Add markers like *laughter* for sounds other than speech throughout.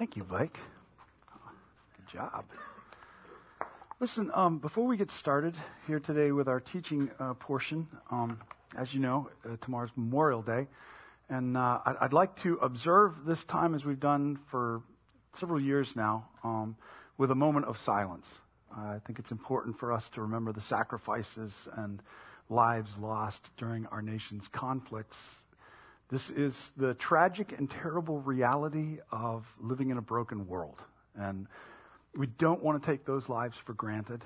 Thank you, Blake. Good job. Listen, um, before we get started here today with our teaching uh, portion, um, as you know, uh, tomorrow's Memorial Day, and uh, I'd, I'd, like to observe this time as we've done for several years now um, with a moment of silence. I think it's important for us to remember the sacrifices and lives lost during our nation's conflicts this is the tragic and terrible reality of living in a broken world. And we don't want to take those lives for granted.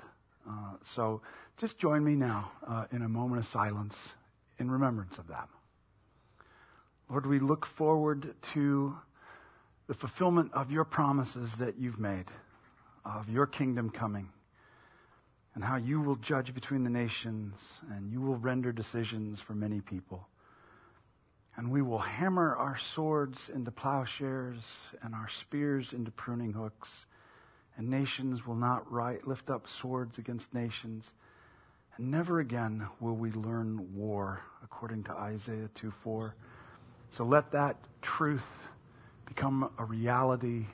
Uh, so just join me now uh, in a moment of silence in remembrance of that. Lord, we look forward to the fulfillment of your promises that you've made, of your kingdom coming, and how you will judge between the nations and you will render decisions for many people. And we will hammer our swords into plowshares and our spears into pruning hooks. And nations will not right, lift up swords against nations. And never again will we learn war, according to Isaiah 2 4. So let that truth become a reality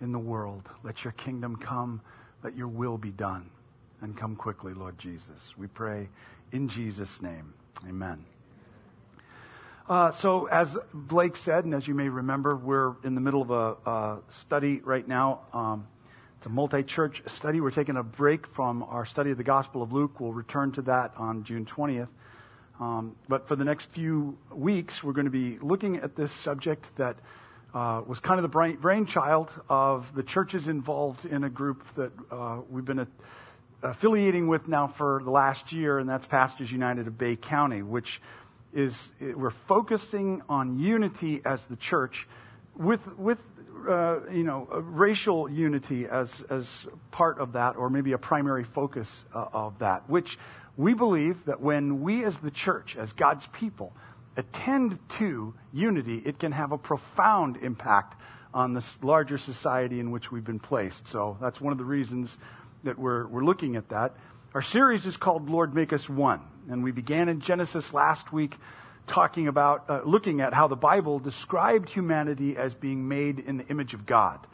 in the world. Let your kingdom come. Let your will be done. And come quickly, Lord Jesus. We pray in Jesus' name. Amen. Uh, so, as Blake said, and as you may remember, we're in the middle of a, a study right now. Um, it's a multi church study. We're taking a break from our study of the Gospel of Luke. We'll return to that on June 20th. Um, but for the next few weeks, we're going to be looking at this subject that uh, was kind of the brain, brainchild of the churches involved in a group that uh, we've been affiliating with now for the last year, and that's Pastors United of Bay County, which is we're focusing on unity as the church with, with uh, you know, racial unity as, as part of that, or maybe a primary focus uh, of that, which we believe that when we as the church, as God's people, attend to unity, it can have a profound impact on this larger society in which we've been placed. So that's one of the reasons that we're, we're looking at that. Our series is called Lord Make Us One. And we began in Genesis last week talking about, uh, looking at how the Bible described humanity as being made in the image of God.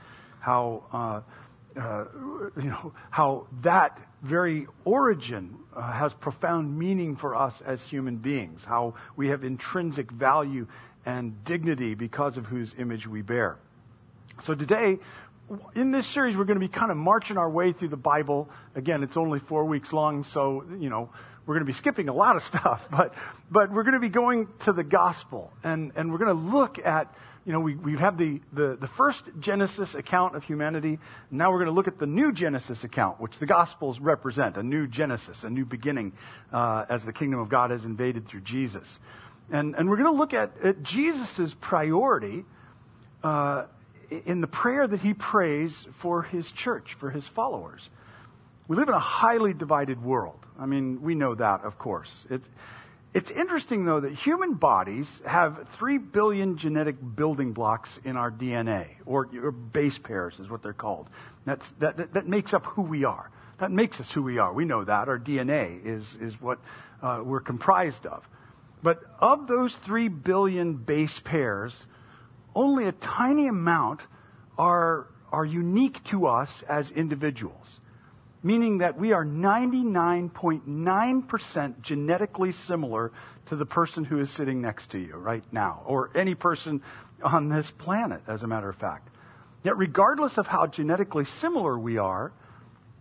How, uh, uh, you know, how that very origin uh, has profound meaning for us as human beings. How we have intrinsic value and dignity because of whose image we bear. So today, in this series, we're going to be kind of marching our way through the Bible. Again, it's only four weeks long, so, you know, we're going to be skipping a lot of stuff, *laughs* but, but we're going to be going to the gospel and, and we're going to look at, you know, we, we have the, the, the first Genesis account of humanity. Now we're going to look at the new Genesis account, which the gospels represent, a new Genesis, a new beginning, uh, as the kingdom of God has invaded through Jesus. And, and we're going to look at, at Jesus' priority, uh, in the prayer that he prays for his church, for his followers. We live in a highly divided world. I mean, we know that, of course. It's, it's interesting, though, that human bodies have 3 billion genetic building blocks in our DNA, or, or base pairs is what they're called. That's, that, that, that, makes up who we are. That makes us who we are. We know that. Our DNA is, is what uh, we're comprised of. But of those 3 billion base pairs, only a tiny amount are, are unique to us as individuals, meaning that we are 99.9% genetically similar to the person who is sitting next to you right now, or any person on this planet, as a matter of fact. Yet, regardless of how genetically similar we are,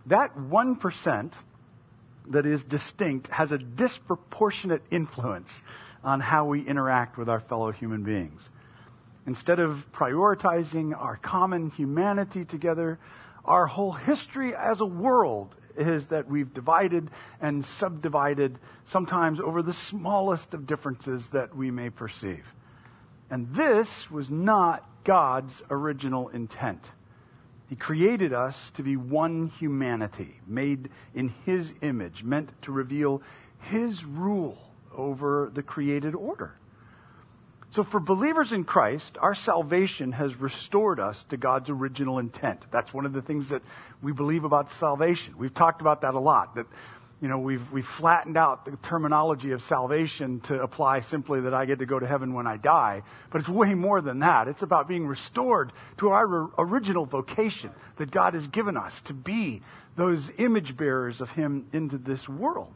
that 1% that is distinct has a disproportionate influence on how we interact with our fellow human beings. Instead of prioritizing our common humanity together, our whole history as a world is that we've divided and subdivided, sometimes over the smallest of differences that we may perceive. And this was not God's original intent. He created us to be one humanity, made in His image, meant to reveal His rule over the created order. So, for believers in Christ, our salvation has restored us to God's original intent. That's one of the things that we believe about salvation. We've talked about that a lot. That you know, we've, we've flattened out the terminology of salvation to apply simply that I get to go to heaven when I die. But it's way more than that. It's about being restored to our original vocation that God has given us to be those image bearers of Him into this world.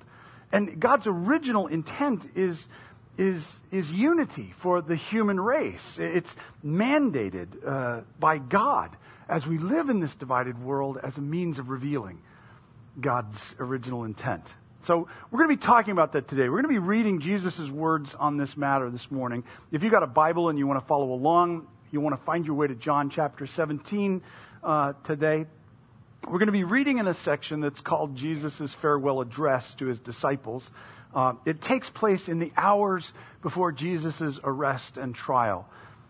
And God's original intent is, is, is unity for the human race. It's mandated uh, by God as we live in this divided world as a means of revealing God's original intent. So we're going to be talking about that today. We're going to be reading Jesus' words on this matter this morning. If you've got a Bible and you want to follow along, you want to find your way to John chapter 17 uh, today. We're going to be reading in a section that's called Jesus' farewell address to his disciples. Uh, it takes place in the hours before Jesus' arrest and trial.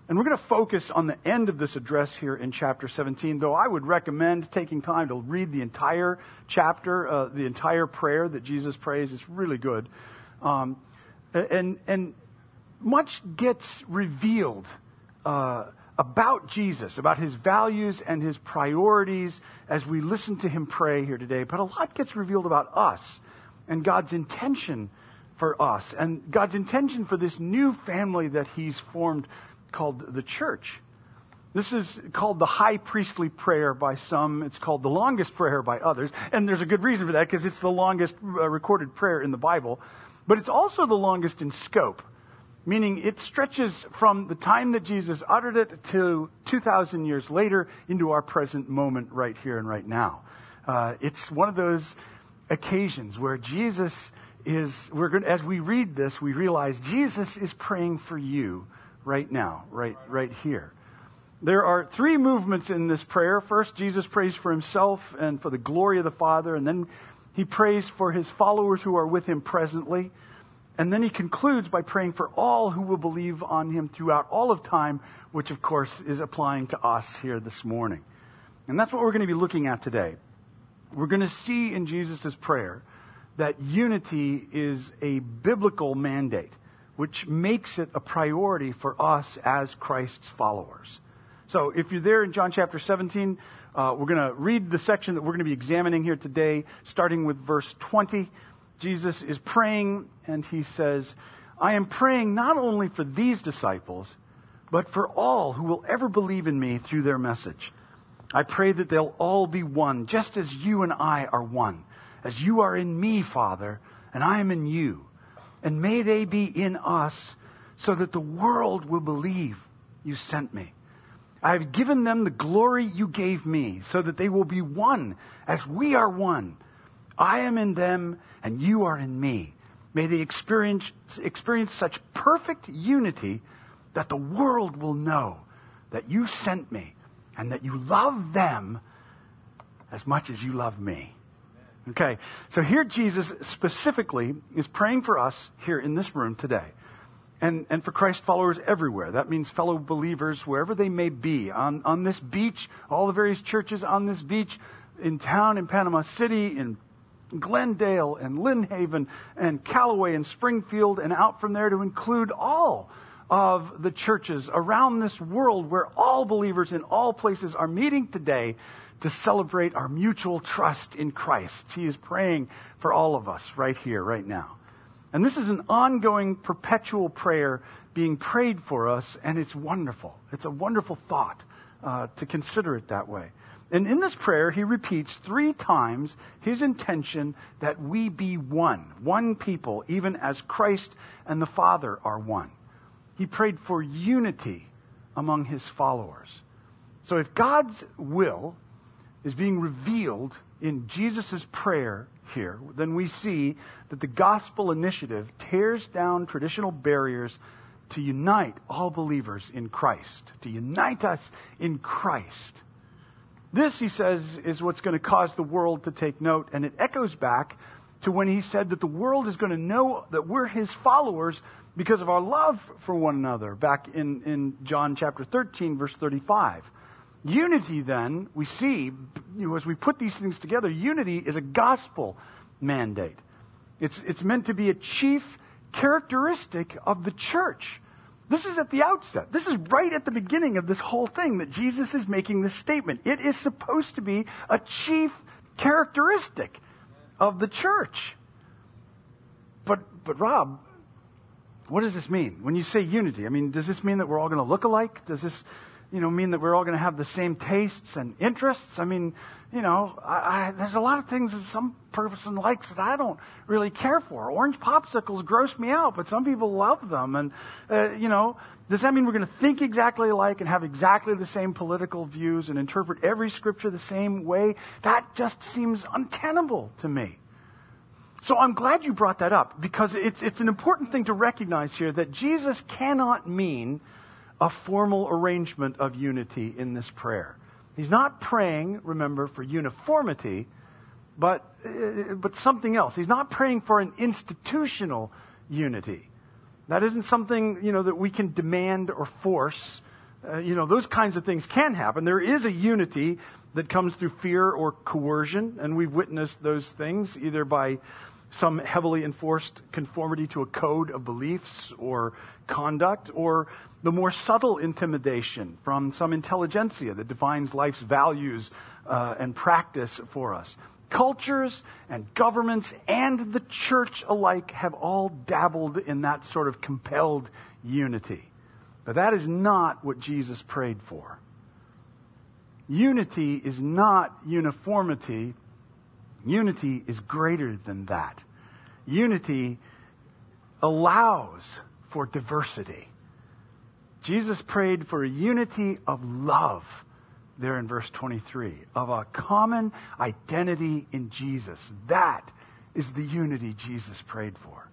And we're going to focus on the end of this address here in chapter 17, though I would recommend taking time to read the entire chapter, uh, the entire prayer that Jesus prays. It's really good. Um, and, and much gets revealed uh, about Jesus, about his values and his priorities as we listen to him pray here today. But a lot gets revealed about us and God's intention for us and God's intention for this new family that he's formed called the church. This is called the high priestly prayer by some. It's called the longest prayer by others. And there's a good reason for that because it's the longest uh, recorded prayer in the Bible. But it's also the longest in scope, meaning it stretches from the time that Jesus uttered it to 2,000 years later into our present moment right here and right now. Uh, it's one of those occasions where Jesus is, we're going, as we read this, we realize Jesus is praying for you right now, right, right here. There are three movements in this prayer. First, Jesus prays for himself and for the glory of the Father, and then he prays for his followers who are with him presently. And then he concludes by praying for all who will believe on him throughout all of time, which of course is applying to us here this morning. And that's what we're going to be looking at today. We're going to see in Jesus' prayer that unity is a biblical mandate which makes it a priority for us as Christ's followers. So if you're there in John chapter 17, uh, we're going to read the section that we're going to be examining here today, starting with verse 20. Jesus is praying, and he says, I am praying not only for these disciples, but for all who will ever believe in me through their message. I pray that they'll all be one, just as you and I are one, as you are in me, Father, and I am in you and may they be in us so that the world will believe you sent me. I have given them the glory you gave me so that they will be one as we are one. I am in them and you are in me. May they experience, experience such perfect unity that the world will know that you sent me and that you love them as much as you love me. Okay, so here Jesus specifically is praying for us here in this room today. And, and for Christ followers everywhere. That means fellow believers wherever they may be. On, on this beach, all the various churches on this beach, in town, in Panama City, in Glendale and Lynn Haven and Callaway and Springfield, and out from there to include all of the churches around this world where all believers in all places are meeting today to celebrate our mutual trust in Christ. He is praying for all of us right here, right now. And this is an ongoing, perpetual prayer being prayed for us, and it's wonderful. It's a wonderful thought uh, to consider it that way. And in this prayer, he repeats three times his intention that we be one, one people, even as Christ and the Father are one. He prayed for unity among his followers. So if God's will is being revealed in Jesus' prayer here, then we see that the gospel initiative tears down traditional barriers to unite all believers in Christ, to unite us in Christ. This, he says, is what's going to cause the world to take note, and it echoes back to when he said that the world is going to know that we're his followers because of our love for one another, back in, in John chapter 13, verse 35. Unity, then, we see, you know, as we put these things together, unity is a gospel mandate. It's, it's meant to be a chief characteristic of the church. This is at the outset. This is right at the beginning of this whole thing that Jesus is making this statement. It is supposed to be a chief characteristic of the church. but, but Rob, what does this mean? When you say unity, I mean, does this mean that we're all going to look alike? Does this, you know, mean that we're all going to have the same tastes and interests? I mean, you know, I, I, there's a lot of things that some person likes that I don't really care for. Orange popsicles gross me out, but some people love them. And, uh, you know, does that mean we're going to think exactly alike and have exactly the same political views and interpret every scripture the same way? That just seems untenable to me. So I'm glad you brought that up because it's, it's an important thing to recognize here that Jesus cannot mean a formal arrangement of unity in this prayer. He's not praying, remember, for uniformity, but, uh, but something else. He's not praying for an institutional unity. That isn't something, you know, that we can demand or force. Uh, you know, those kinds of things can happen. There is a unity that comes through fear or coercion, and we've witnessed those things either by some heavily enforced conformity to a code of beliefs or conduct, or the more subtle intimidation from some intelligentsia that defines life's values uh, and practice for us. Cultures and governments and the church alike have all dabbled in that sort of compelled unity. But that is not what Jesus prayed for. Unity is not uniformity. Unity is greater than that. Unity allows for diversity. Jesus prayed for a unity of love there in verse 23, of a common identity in Jesus. That is the unity Jesus prayed for.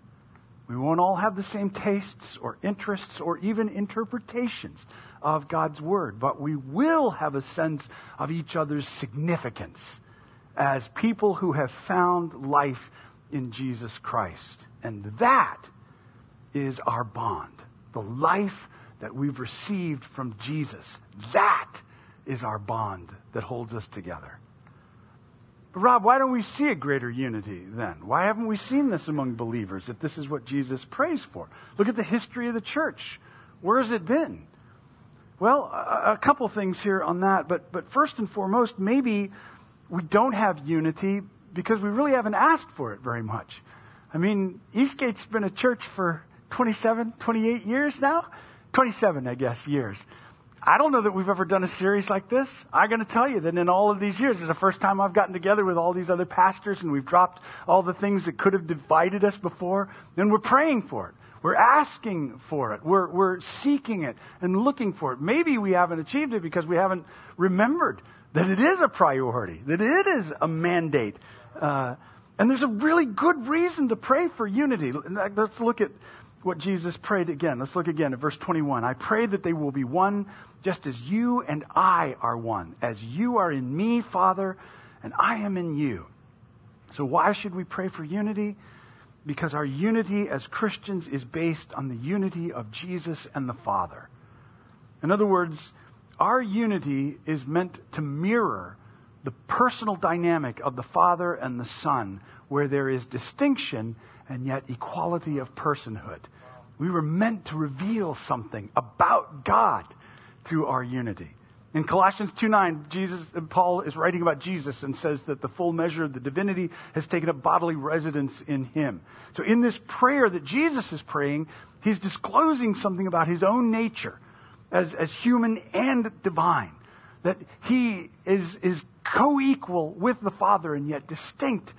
We won't all have the same tastes or interests or even interpretations of God's Word, but we will have a sense of each other's significance as people who have found life in Jesus Christ. And that is our bond. The life that we've received from Jesus. That is our bond that holds us together. But Rob, why don't we see a greater unity then? Why haven't we seen this among believers if this is what Jesus prays for? Look at the history of the church. Where has it been? Well, a, couple things here on that, but, but first and foremost, maybe we don't have unity because we really haven't asked for it very much. I mean, Eastgate's been a church for 27, 28 years now. 27, I guess, years. I don't know that we've ever done a series like this. I'm going to tell you that in all of these years, it's the first time I've gotten together with all these other pastors and we've dropped all the things that could have divided us before, and we're praying for it. We're asking for it. We're, we're seeking it and looking for it. Maybe we haven't achieved it because we haven't remembered that it is a priority, that it is a mandate. Uh, and there's a really good reason to pray for unity. Let's look at what Jesus prayed again. Let's look again at verse 21. I pray that they will be one just as you and I are one, as you are in me, Father, and I am in you. So why should we pray for unity? Because our unity as Christians is based on the unity of Jesus and the Father. In other words, our unity is meant to mirror the personal dynamic of the Father and the Son, where there is distinction and yet equality of personhood. We were meant to reveal something about God through our unity. In Colossians 2 9, Jesus, Paul is writing about Jesus and says that the full measure of the divinity has taken up bodily residence in him. So in this prayer that Jesus is praying, he's disclosing something about his own nature as, as human and divine. That he is, is co equal with the Father and yet distinct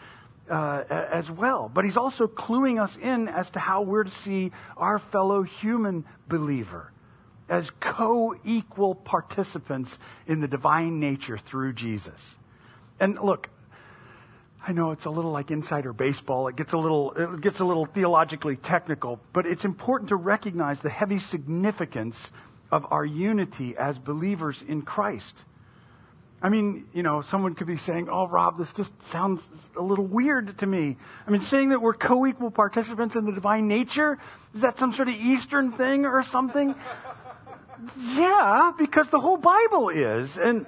uh, as well. But he's also cluing us in as to how we're to see our fellow human believer as co equal participants in the divine nature through Jesus. And look, I know it's a little like insider baseball. It gets a little, it gets a little theologically technical, but it's important to recognize the heavy significance of our unity as believers in Christ. I mean, you know, someone could be saying, oh, Rob, this just sounds a little weird to me. I mean, saying that we're co equal participants in the divine nature, is that some sort of Eastern thing or something? *laughs* yeah, because the whole Bible is. And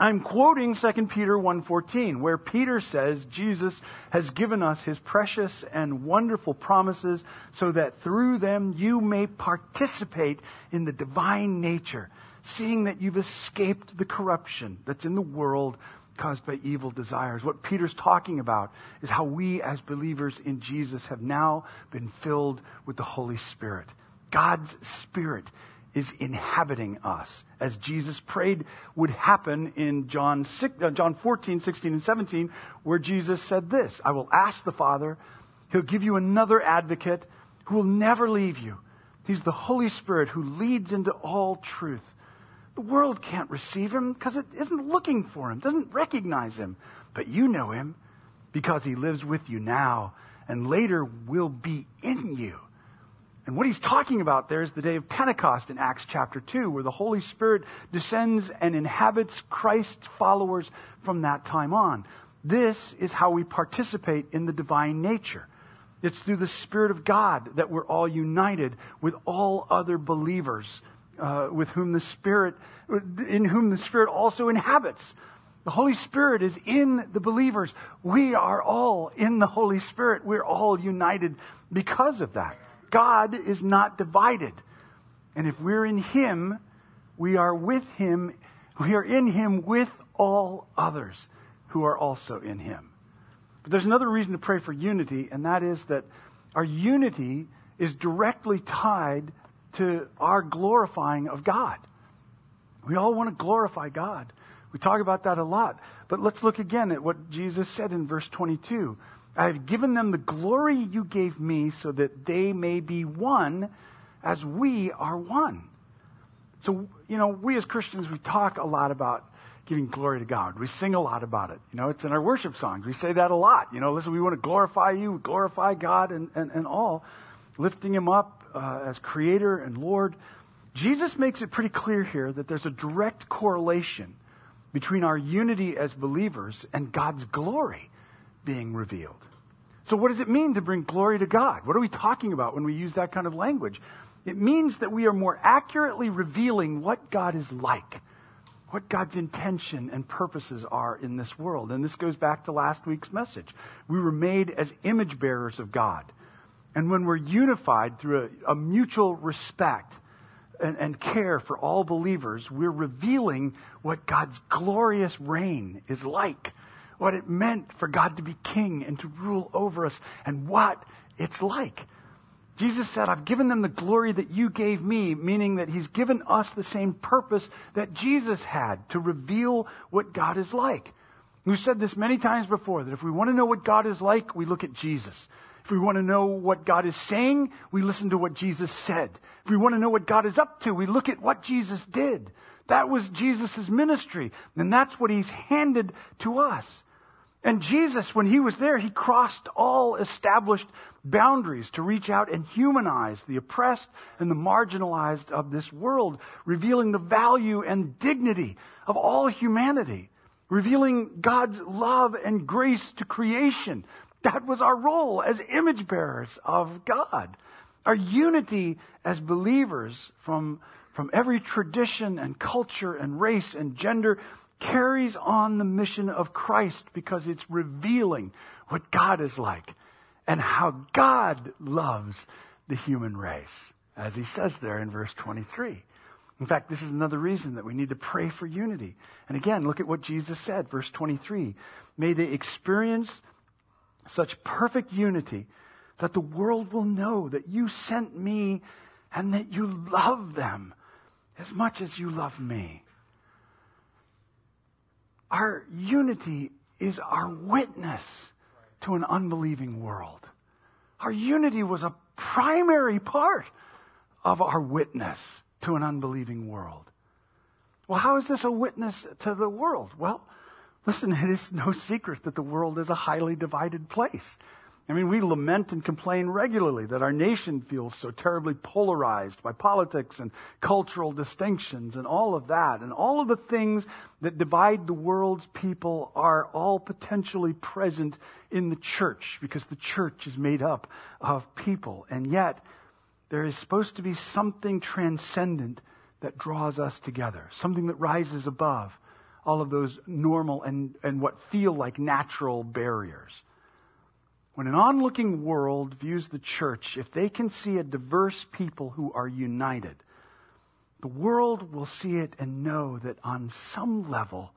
I'm quoting 2 Peter 1:14 where Peter says Jesus has given us his precious and wonderful promises so that through them you may participate in the divine nature seeing that you've escaped the corruption that's in the world caused by evil desires. What Peter's talking about is how we as believers in Jesus have now been filled with the Holy Spirit. God's Spirit is inhabiting us, as Jesus prayed would happen in John, 6, uh, John 14, 16, and 17, where Jesus said this I will ask the Father, He'll give you another advocate who will never leave you. He's the Holy Spirit who leads into all truth. The world can't receive him because it isn't looking for him, doesn't recognize him. But you know him because he lives with you now and later will be in you. And what he's talking about there is the day of Pentecost in Acts chapter 2, where the Holy Spirit descends and inhabits Christ's followers from that time on. This is how we participate in the divine nature. It's through the Spirit of God that we're all united with all other believers uh, with whom the Spirit, in whom the Spirit also inhabits. The Holy Spirit is in the believers. We are all in the Holy Spirit. We're all united because of that. God is not divided. And if we're in Him, we are with Him. We are in Him with all others who are also in Him. But there's another reason to pray for unity, and that is that our unity is directly tied to our glorifying of God. We all want to glorify God. We talk about that a lot. But let's look again at what Jesus said in verse 22. I have given them the glory you gave me so that they may be one as we are one. So, you know, we as Christians, we talk a lot about giving glory to God. We sing a lot about it. You know, it's in our worship songs. We say that a lot. You know, listen, we want to glorify you, glorify God and, and, and all, lifting him up, uh, as creator and Lord, Jesus makes it pretty clear here that there's a direct correlation between our unity as believers and God's glory being revealed. So, what does it mean to bring glory to God? What are we talking about when we use that kind of language? It means that we are more accurately revealing what God is like, what God's intention and purposes are in this world. And this goes back to last week's message. We were made as image bearers of God. And when we're unified through a, a mutual respect and, and care for all believers, we're revealing what God's glorious reign is like, what it meant for God to be king and to rule over us, and what it's like. Jesus said, I've given them the glory that you gave me, meaning that he's given us the same purpose that Jesus had to reveal what God is like. We've said this many times before that if we want to know what God is like, we look at Jesus. If we want to know what God is saying, we listen to what Jesus said. If we want to know what God is up to, we look at what Jesus did. That was Jesus' ministry. And that's what he's handed to us. And Jesus, when he was there, he crossed all established boundaries to reach out and humanize the oppressed and the marginalized of this world, revealing the value and dignity of all humanity, revealing God's love and grace to creation, that was our role as image bearers of God. Our unity as believers from, from every tradition and culture and race and gender carries on the mission of Christ because it's revealing what God is like and how God loves the human race, as he says there in verse 23. In fact, this is another reason that we need to pray for unity. And again, look at what Jesus said, verse 23. May they experience such perfect unity that the world will know that you sent me and that you love them as much as you love me. Our unity is our witness to an unbelieving world. Our unity was a primary part of our witness to an unbelieving world. Well, how is this a witness to the world? Well, Listen, it is no secret that the world is a highly divided place. I mean, we lament and complain regularly that our nation feels so terribly polarized by politics and cultural distinctions and all of that. And all of the things that divide the world's people are all potentially present in the church because the church is made up of people. And yet, there is supposed to be something transcendent that draws us together, something that rises above all of those normal and, and what feel like natural barriers. When an onlooking world views the church, if they can see a diverse people who are united, the world will see it and know that on some level,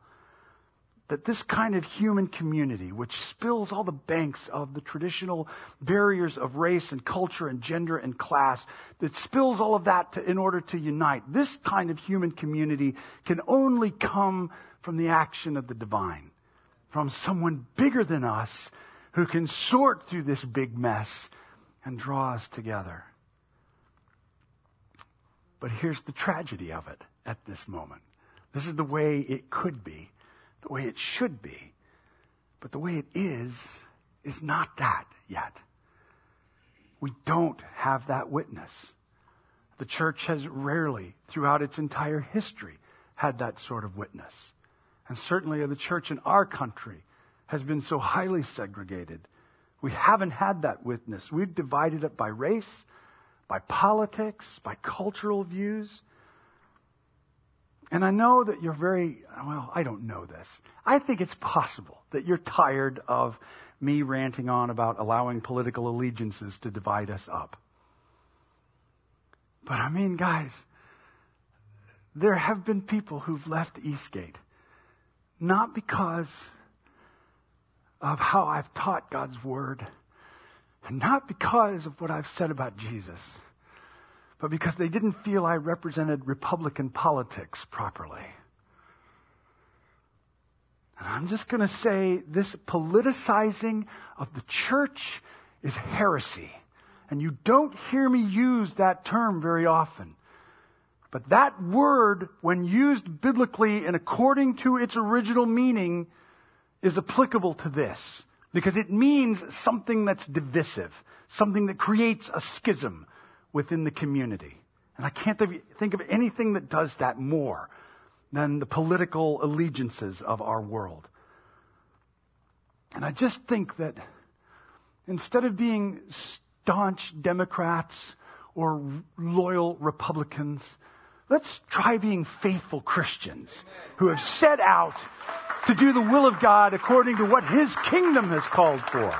that this kind of human community, which spills all the banks of the traditional barriers of race and culture and gender and class, that spills all of that to, in order to unite, this kind of human community can only come from the action of the divine, from someone bigger than us who can sort through this big mess and draw us together. But here's the tragedy of it at this moment. This is the way it could be the way it should be. But the way it is, is not that yet. We don't have that witness. The church has rarely, throughout its entire history, had that sort of witness. And certainly the church in our country has been so highly segregated. We haven't had that witness. We've divided it by race, by politics, by cultural views. And I know that you're very, well, I don't know this. I think it's possible that you're tired of me ranting on about allowing political allegiances to divide us up. But I mean, guys, there have been people who've left Eastgate not because of how I've taught God's Word, and not because of what I've said about Jesus but because they didn't feel I represented Republican politics properly. And I'm just going to say this politicizing of the church is heresy. And you don't hear me use that term very often. But that word, when used biblically and according to its original meaning, is applicable to this. Because it means something that's divisive, something that creates a schism, within the community. And I can't think of anything that does that more than the political allegiances of our world. And I just think that instead of being staunch Democrats or loyal Republicans, let's try being faithful Christians who have set out to do the will of God according to what His kingdom has called for.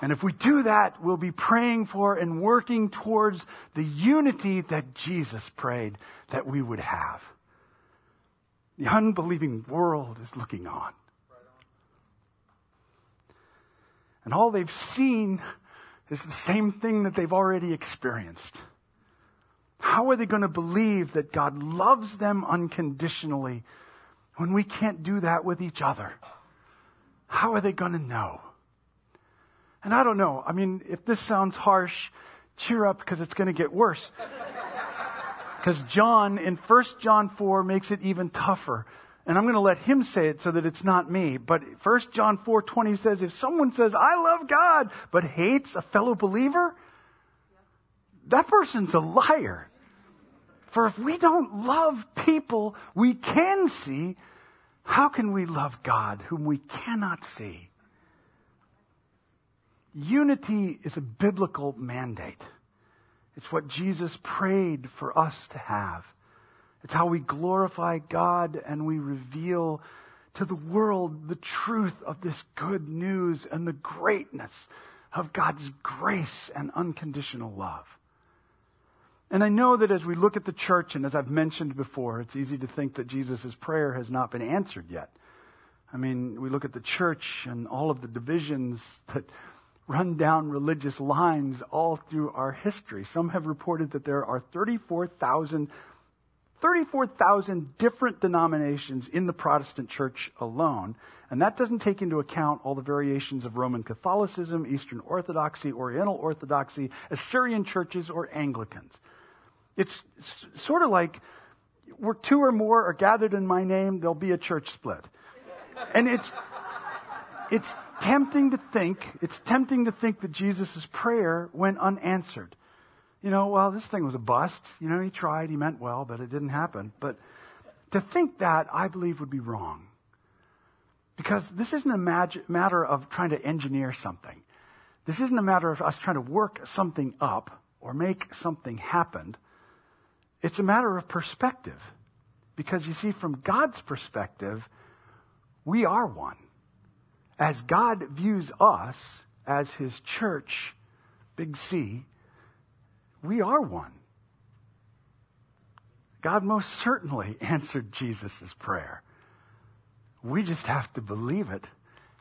And if we do that, we'll be praying for and working towards the unity that Jesus prayed that we would have. The unbelieving world is looking on. And all they've seen is the same thing that they've already experienced. How are they going to believe that God loves them unconditionally when we can't do that with each other? How are they going to know? And I don't know. I mean, if this sounds harsh, cheer up because it's going to get worse. Because John in 1 John 4 makes it even tougher. And I'm going to let him say it so that it's not me. But 1 John 4:20 says if someone says I love God but hates a fellow believer, that person's a liar. For if we don't love people we can see, how can we love God whom we cannot see? Unity is a biblical mandate. It's what Jesus prayed for us to have. It's how we glorify God and we reveal to the world the truth of this good news and the greatness of God's grace and unconditional love. And I know that as we look at the church, and as I've mentioned before, it's easy to think that Jesus' prayer has not been answered yet. I mean, we look at the church and all of the divisions that run down religious lines all through our history. Some have reported that there are 34,000 34,000 different denominations in the Protestant church alone. And that doesn't take into account all the variations of Roman Catholicism, Eastern Orthodoxy, Oriental Orthodoxy, Assyrian churches, or Anglicans. It's sort of like where two or more are gathered in my name, there'll be a church split. And it's, it's tempting to think, it's tempting to think that Jesus' prayer went unanswered. You know, well, this thing was a bust. You know, he tried, he meant well, but it didn't happen. But to think that, I believe, would be wrong. Because this isn't a mag- matter of trying to engineer something. This isn't a matter of us trying to work something up or make something happen. It's a matter of perspective. Because you see, from God's perspective, we are one as God views us as his church, big C, we are one. God most certainly *laughs* answered Jesus' prayer. We just have to believe it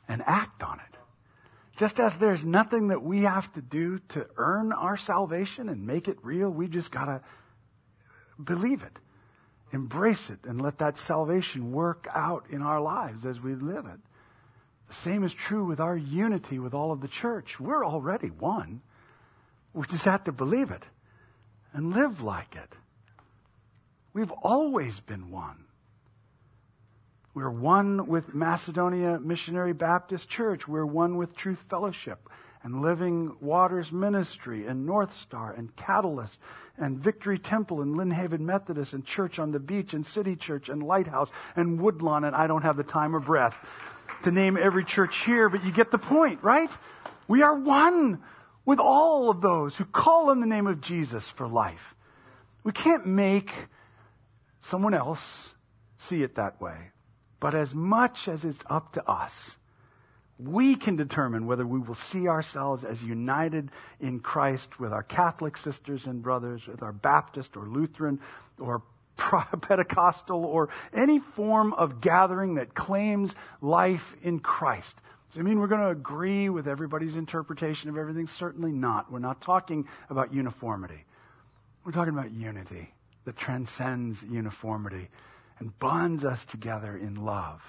and act on it. Just as there's nothing that we have to do to earn our salvation and make it real, we just got to believe it, embrace it, and let that salvation work out in our lives as we live it. The same is true with our unity with all of the church. We're already one. We just have to believe it and live like it. We've always been one. We're one with Macedonia Missionary Baptist Church. We're one with Truth Fellowship and Living Waters Ministry and North Star and Catalyst and Victory Temple and Lynn Haven Methodist and Church on the Beach and City Church and Lighthouse and Woodlawn and I don't have the time or breath to name every church here, but you get the point, right? We are one with all of those who call on the name of Jesus for life. We can't make someone else see it that way. But as much as it's up to us, we can determine whether we will see ourselves as united in Christ with our Catholic sisters and brothers, with our Baptist or Lutheran or *laughs* Pentecostal or any form of gathering that claims life in Christ. Does it mean we're going to agree with everybody's interpretation of everything? Certainly not. We're not talking about uniformity. We're talking about unity that transcends uniformity and bonds us together in love.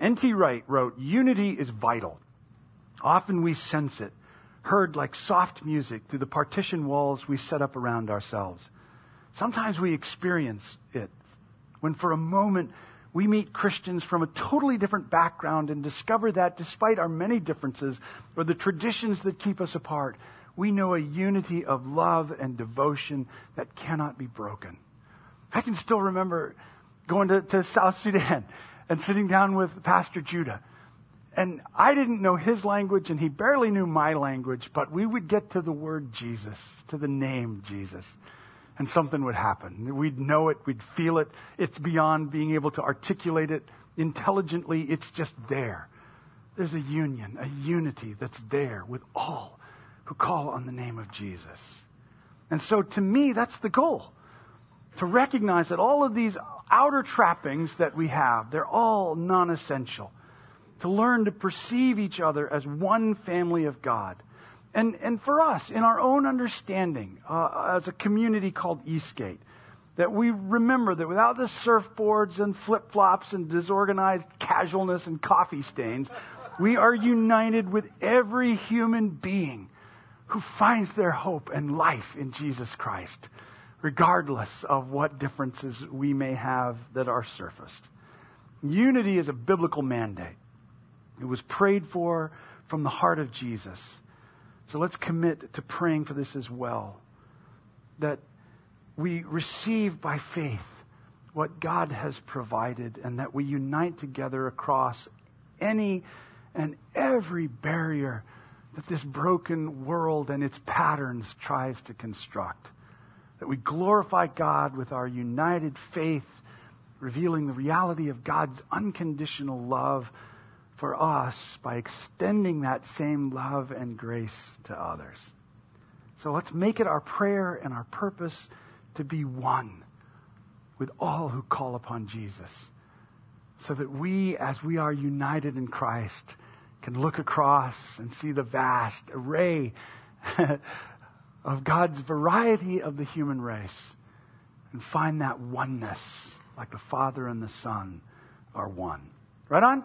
N.T. Wright wrote, Unity is vital. Often we sense it, heard like soft music through the partition walls we set up around ourselves. Sometimes we experience it when for a moment we meet Christians from a totally different background and discover that despite our many differences or the traditions that keep us apart, we know a unity of love and devotion that cannot be broken. I can still remember going to, to South Sudan and sitting down with Pastor Judah. And I didn't know his language and he barely knew my language, but we would get to the word Jesus, to the name Jesus, and something would happen. We'd know it, we'd feel it. It's beyond being able to articulate it intelligently, it's just there. There's a union, a unity that's there with all who call on the name of Jesus. And so to me, that's the goal. To recognize that all of these outer trappings that we have, they're all non essential. To learn to perceive each other as one family of God. And, and for us, in our own understanding, uh, as a community called Eastgate, that we remember that without the surfboards and flip flops and disorganized casualness and coffee stains, we are united with every human being who finds their hope and life in Jesus Christ regardless of what differences we may have that are surfaced. Unity is a biblical mandate. It was prayed for from the heart of Jesus. So let's commit to praying for this as well. That we receive by faith what God has provided and that we unite together across any and every barrier that this broken world and its patterns tries to construct that we glorify God with our united faith, revealing the reality of God's unconditional love for us by extending that same love and grace to others. So let's make it our prayer and our purpose to be one with all who call upon Jesus. So that we, as we are united in Christ, can look across and see the vast array *laughs* of God's variety of the human race and find that oneness like the Father and the Son are one. Right on?